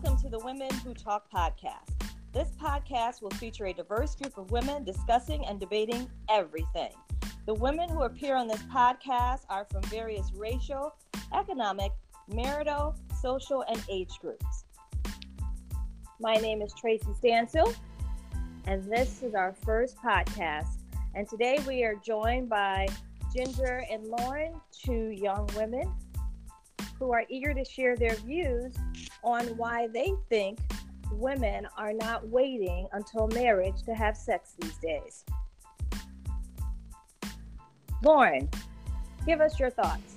Welcome to the Women Who Talk podcast. This podcast will feature a diverse group of women discussing and debating everything. The women who appear on this podcast are from various racial, economic, marital, social, and age groups. My name is Tracy Stansel, and this is our first podcast. And today we are joined by Ginger and Lauren, two young women who are eager to share their views on why they think women are not waiting until marriage to have sex these days. Lauren, give us your thoughts.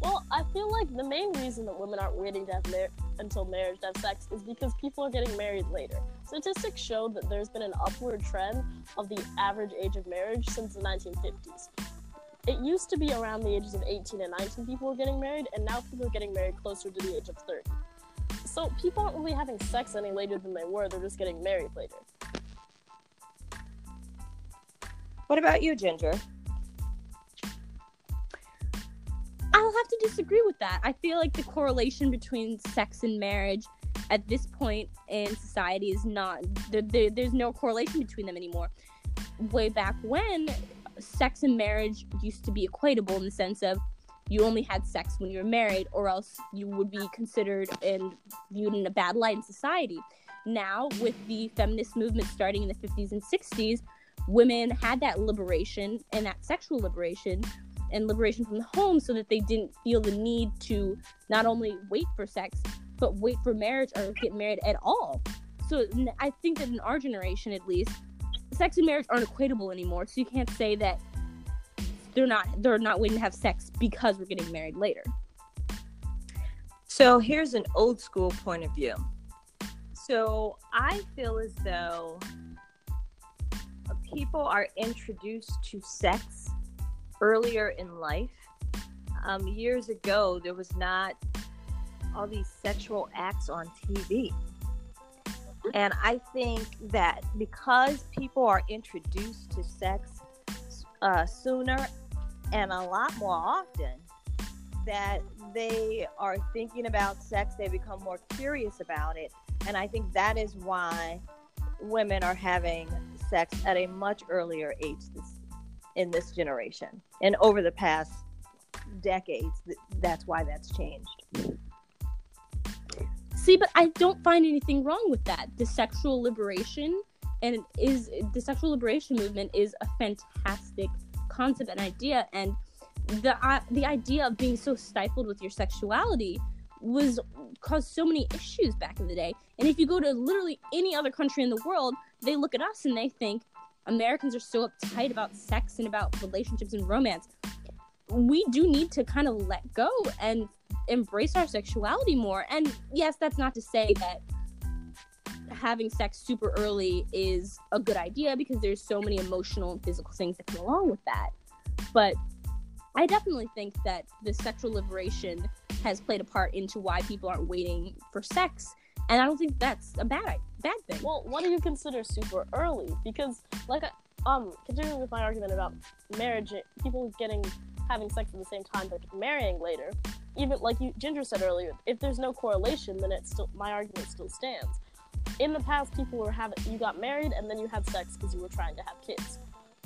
Well, I feel like the main reason that women aren't waiting to have mar- until marriage to have sex is because people are getting married later. Statistics show that there's been an upward trend of the average age of marriage since the 1950s. It used to be around the ages of 18 and 19 people were getting married, and now people are getting married closer to the age of 30. So people aren't really having sex any later than they were, they're just getting married later. What about you, Ginger? I'll have to disagree with that. I feel like the correlation between sex and marriage at this point in society is not there, there, there's no correlation between them anymore. Way back when, sex and marriage used to be equatable in the sense of you only had sex when you were married, or else you would be considered and viewed in a bad light in society. Now, with the feminist movement starting in the 50s and 60s, women had that liberation and that sexual liberation and liberation from the home so that they didn't feel the need to not only wait for sex, but wait for marriage or get married at all. So I think that in our generation, at least, sex and marriage aren't equatable anymore. So you can't say that they're not they're not waiting to have sex because we're getting married later. So here's an old school point of view. So I feel as though people are introduced to sex earlier in life. Um, years ago, there was not all these sexual acts on TV. And I think that because people are introduced to sex uh, sooner and a lot more often, that they are thinking about sex, they become more curious about it. And I think that is why women are having sex at a much earlier age this, in this generation. And over the past decades, that's why that's changed. See, but I don't find anything wrong with that. The sexual liberation and is the sexual liberation movement is a fantastic concept and idea and the uh, the idea of being so stifled with your sexuality was caused so many issues back in the day. And if you go to literally any other country in the world, they look at us and they think Americans are so uptight about sex and about relationships and romance. We do need to kind of let go and embrace our sexuality more. And yes, that's not to say that having sex super early is a good idea because there's so many emotional and physical things that come along with that. But I definitely think that the sexual liberation has played a part into why people aren't waiting for sex, and I don't think that's a bad bad thing. Well, what do you consider super early? Because like um, continuing with my argument about marriage, people getting having sex at the same time but marrying later, even like you Ginger said earlier, if there's no correlation, then it's still my argument still stands. In the past, people were having you got married and then you had sex because you were trying to have kids.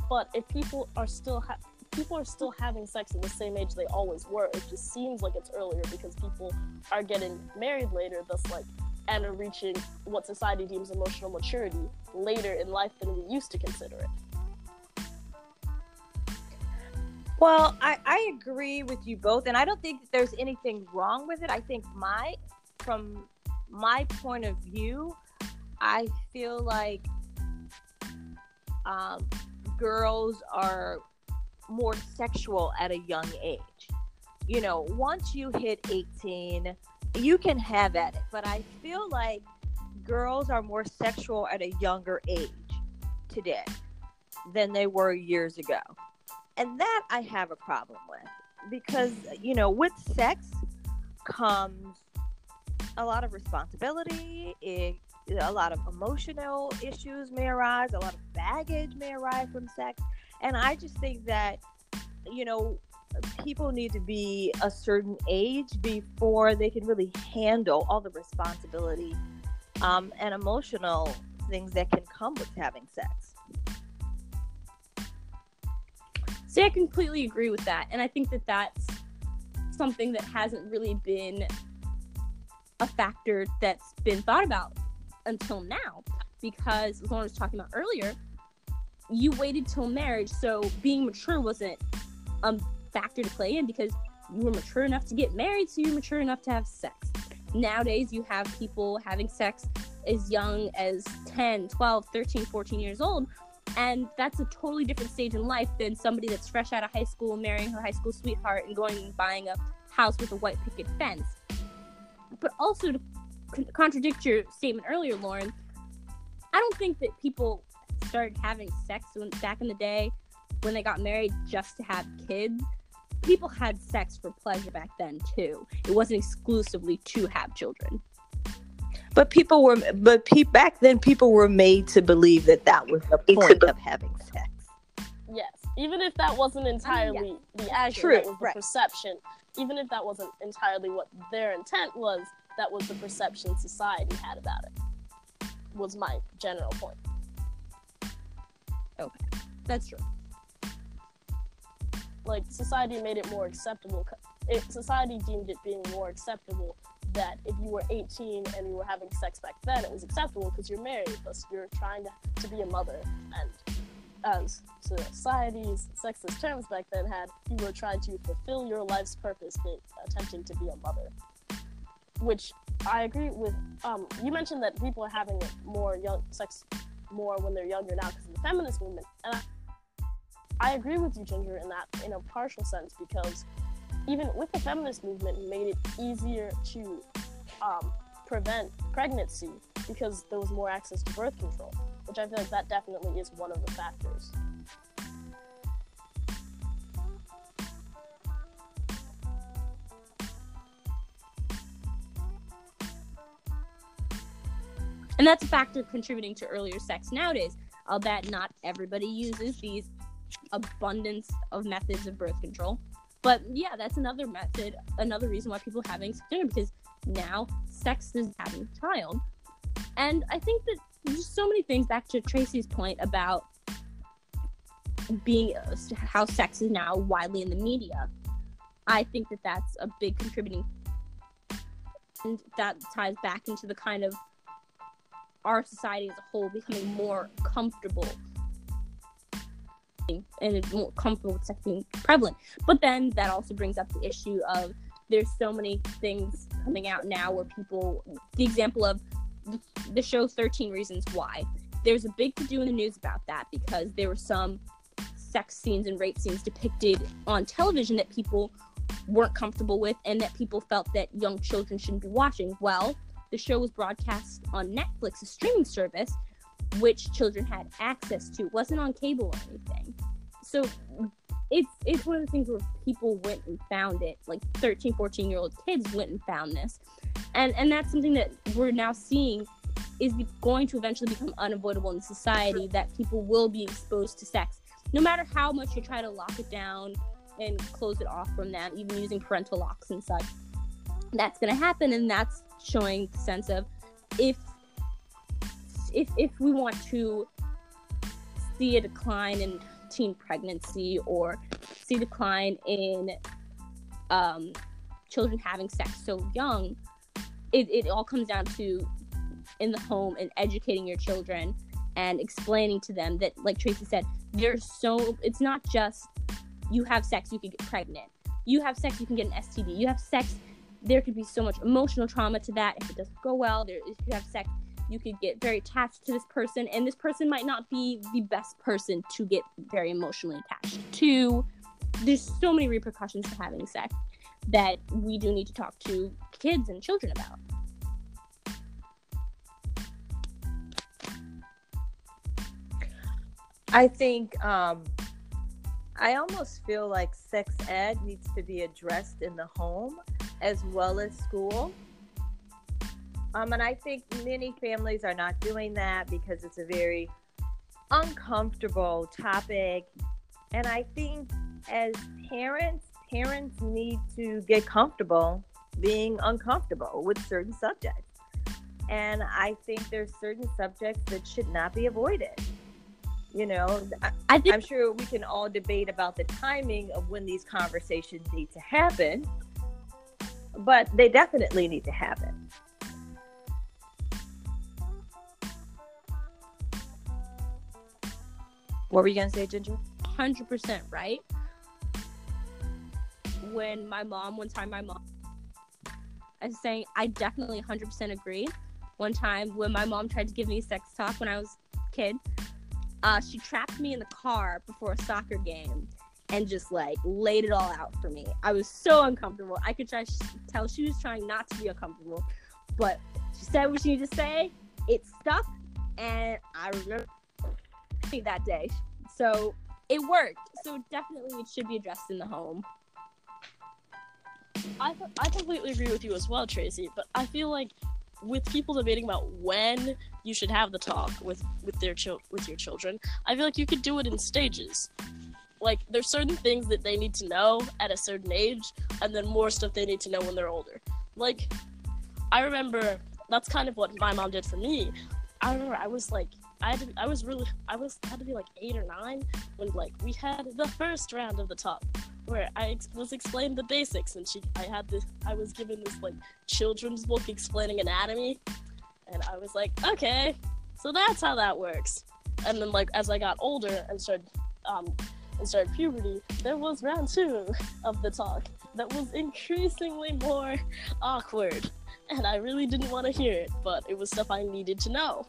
But if people are still ha- people are still having sex at the same age they always were, it just seems like it's earlier because people are getting married later, thus like and are reaching what society deems emotional maturity later in life than we used to consider it. Well, I, I agree with you both, and I don't think there's anything wrong with it. I think my, from my point of view, I feel like um, girls are more sexual at a young age. You know, once you hit 18, you can have at it, but I feel like girls are more sexual at a younger age today than they were years ago and that I have a problem with because you know with sex comes a lot of responsibility it, a lot of emotional issues may arise a lot of baggage may arise from sex and I just think that you know people need to be a certain age before they can really handle all the responsibility um, and emotional things that can come with having sex. See, I completely agree with that. And I think that that's something that hasn't really been a factor that's been thought about until now. Because as Lauren was talking about earlier, you waited till marriage, so being mature wasn't a factor to play in because you were mature enough to get married, so you're mature enough to have sex. Nowadays, you have people having sex as young as 10, 12, 13, 14 years old. And that's a totally different stage in life than somebody that's fresh out of high school, marrying her high school sweetheart, and going and buying a house with a white picket fence. But also, to con- contradict your statement earlier, Lauren, I don't think that people started having sex when, back in the day when they got married just to have kids. People had sex for pleasure back then too. It wasn't exclusively to have children. But people were, but pe- back then, people were made to believe that that was the point of having sex. Yes, even if that wasn't oh, entirely I mean, the action, True, that was the right. perception. Even if that wasn't entirely what their intent was, that was the perception society had about it. Was my general point. Okay. That's true. Like society made it more acceptable. It, society deemed it being more acceptable that if you were 18 and you were having sex back then, it was acceptable because you're married, thus you're trying to, to be a mother. And as society's sexist terms back then had, you were trying to fulfill your life's purpose, being, attempting to be a mother. Which I agree with. Um, you mentioned that people are having more young sex more when they're younger now because of the feminist movement, and I, I agree with you, Ginger, in that in a partial sense because even with the feminist movement, made it easier to um, prevent pregnancy because there was more access to birth control, which I feel like that definitely is one of the factors. And that's a factor contributing to earlier sex nowadays. I'll bet not everybody uses these abundance of methods of birth control. But yeah, that's another method, another reason why people having sooner because now sex is having a child. And I think that there's so many things back to Tracy's point about being how sex is now widely in the media. I think that that's a big contributing and that ties back into the kind of our society as a whole becoming more comfortable and more comfortable with sex being prevalent. But then that also brings up the issue of there's so many things coming out now where people, the example of the, the show 13 Reasons Why. There's a big to do in the news about that because there were some sex scenes and rape scenes depicted on television that people weren't comfortable with and that people felt that young children shouldn't be watching. Well, the show was broadcast on Netflix, a streaming service, which children had access to. It wasn't on cable or anything. So it's it's one of the things where people went and found it. Like 13, 14 year old kids went and found this. And and that's something that we're now seeing is going to eventually become unavoidable in society that people will be exposed to sex. No matter how much you try to lock it down and close it off from that, even using parental locks and such. That's gonna happen and that's showing the sense of if if if we want to see a decline in teen pregnancy or see decline in um, children having sex so young, it, it all comes down to in the home and educating your children and explaining to them that, like Tracy said, there's so it's not just you have sex, you can get pregnant. You have sex, you can get an STD. You have sex, there could be so much emotional trauma to that if it doesn't go well. There, if you have sex, you could get very attached to this person, and this person might not be the best person to get very emotionally attached to. There's so many repercussions to having sex that we do need to talk to kids and children about. I think um, I almost feel like sex ed needs to be addressed in the home as well as school. Um, and I think many families are not doing that because it's a very uncomfortable topic. And I think as parents, parents need to get comfortable being uncomfortable with certain subjects. And I think there's certain subjects that should not be avoided. You know, I, I think I'm sure we can all debate about the timing of when these conversations need to happen, but they definitely need to have it. What were you going to say, Ginger? 100% right. When my mom, one time, my mom, I was saying, I definitely 100% agree. One time when my mom tried to give me sex talk when I was a kid, uh, she trapped me in the car before a soccer game and just like laid it all out for me. I was so uncomfortable. I could try tell she was trying not to be uncomfortable, but she said what she needed to say. It stuck, and I remember that day. So it worked. So definitely it should be addressed in the home. I I completely agree with you as well, Tracy. But I feel like with people debating about when you should have the talk with with their chil- with your children, I feel like you could do it in stages. Like there's certain things that they need to know at a certain age, and then more stuff they need to know when they're older. Like I remember that's kind of what my mom did for me. I remember I was like I had to, I was really I was had to be like eight or nine when like we had the first round of the talk where I was explained the basics and she I had this I was given this like children's book explaining anatomy and I was like okay so that's how that works and then like as I got older and started um and started puberty there was round two of the talk that was increasingly more awkward and I really didn't want to hear it but it was stuff I needed to know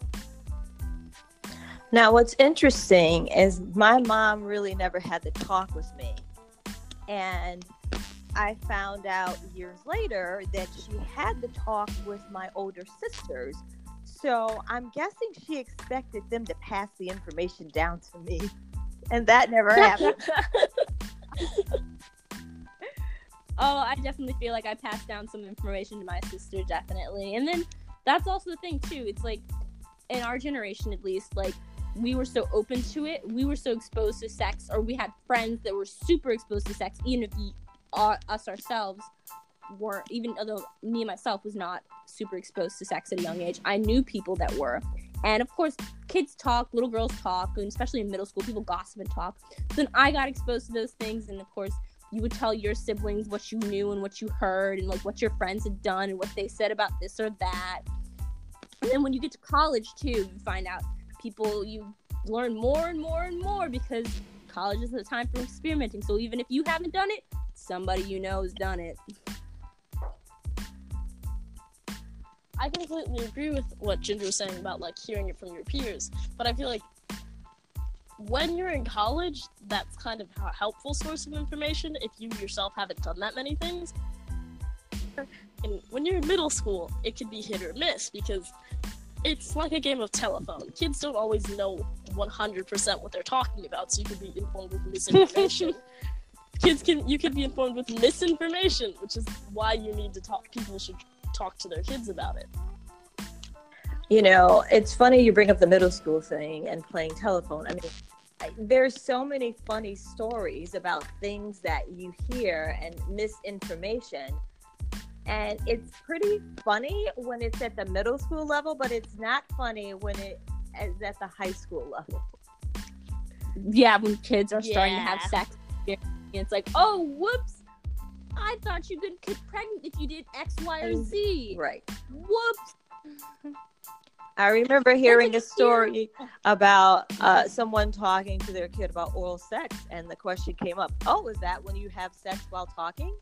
Now, what's interesting is my mom really never had the talk with me. And I found out years later that she had the talk with my older sisters. So I'm guessing she expected them to pass the information down to me. And that never happened. Oh, I definitely feel like I passed down some information to my sister, definitely. And then that's also the thing too. It's like in our generation, at least, like we were so open to it. We were so exposed to sex, or we had friends that were super exposed to sex, even if we, uh, us ourselves weren't. Even although me and myself was not super exposed to sex at a young age, I knew people that were. And of course, kids talk, little girls talk, and especially in middle school, people gossip and talk. So then I got exposed to those things, and of course, you would tell your siblings what you knew and what you heard and like what your friends had done and what they said about this or that. And then when you get to college too, you find out people you learn more and more and more because college is the time for experimenting. So even if you haven't done it, somebody you know has done it. I completely agree with what Ginger was saying about like hearing it from your peers, but I feel like when you're in college, that's kind of a helpful source of information if you yourself haven't done that many things. And when you're in middle school, it can be hit or miss because it's like a game of telephone. Kids don't always know 100% what they're talking about, so you could be informed with misinformation. Kids can you can be informed with misinformation, which is why you need to talk. People should talk to their kids about it. You know, it's funny you bring up the middle school thing and playing telephone. I mean, I- there's so many funny stories about things that you hear and misinformation. And it's pretty funny when it's at the middle school level, but it's not funny when it is at the high school level. Yeah, when kids are starting to have sex, it's like, oh, whoops! I thought you could get pregnant if you did X, Y, or Z. Right. Whoops! I remember hearing a story about uh, someone talking to their kid about oral sex, and the question came up, "Oh, is that when you have sex while talking?"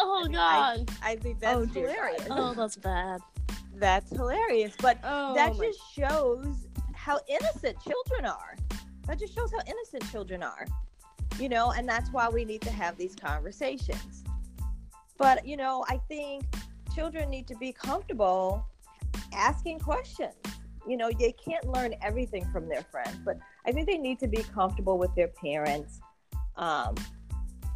Oh I mean, God! I think that's Oh, dear God. hilarious. Oh, that's bad. That's hilarious, but Oh, that just shows how innocent children are. That just shows how innocent children are, you know, and that's why we need to have these conversations. But you know, I think children need to be comfortable asking questions. You know, they can't learn everything from their friends, but I think they need to be comfortable with their parents. Um,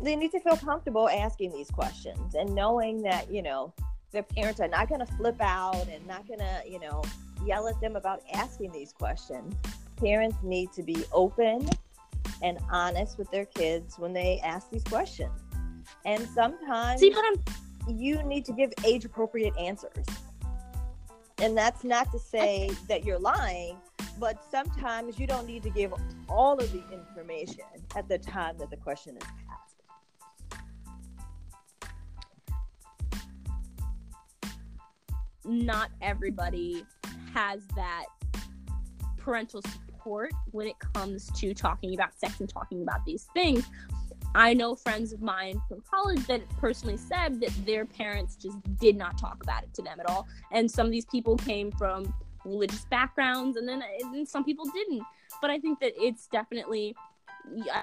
they need to feel comfortable asking these questions and knowing that, you know, their parents are not going to flip out and not going to, you know, yell at them about asking these questions. Parents need to be open and honest with their kids when they ask these questions. And sometimes See, but I'm you need to give age appropriate answers. And that's not to say that you're lying, but sometimes you don't need to give all of the information at the time that the question is asked. not everybody has that parental support when it comes to talking about sex and talking about these things. I know friends of mine from college that personally said that their parents just did not talk about it to them at all. And some of these people came from religious backgrounds, and then and some people didn't. But I think that it's definitely. Yeah,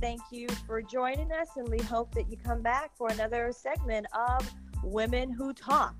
Thank you for joining us, and we hope that you come back for another segment of Women Who Talk.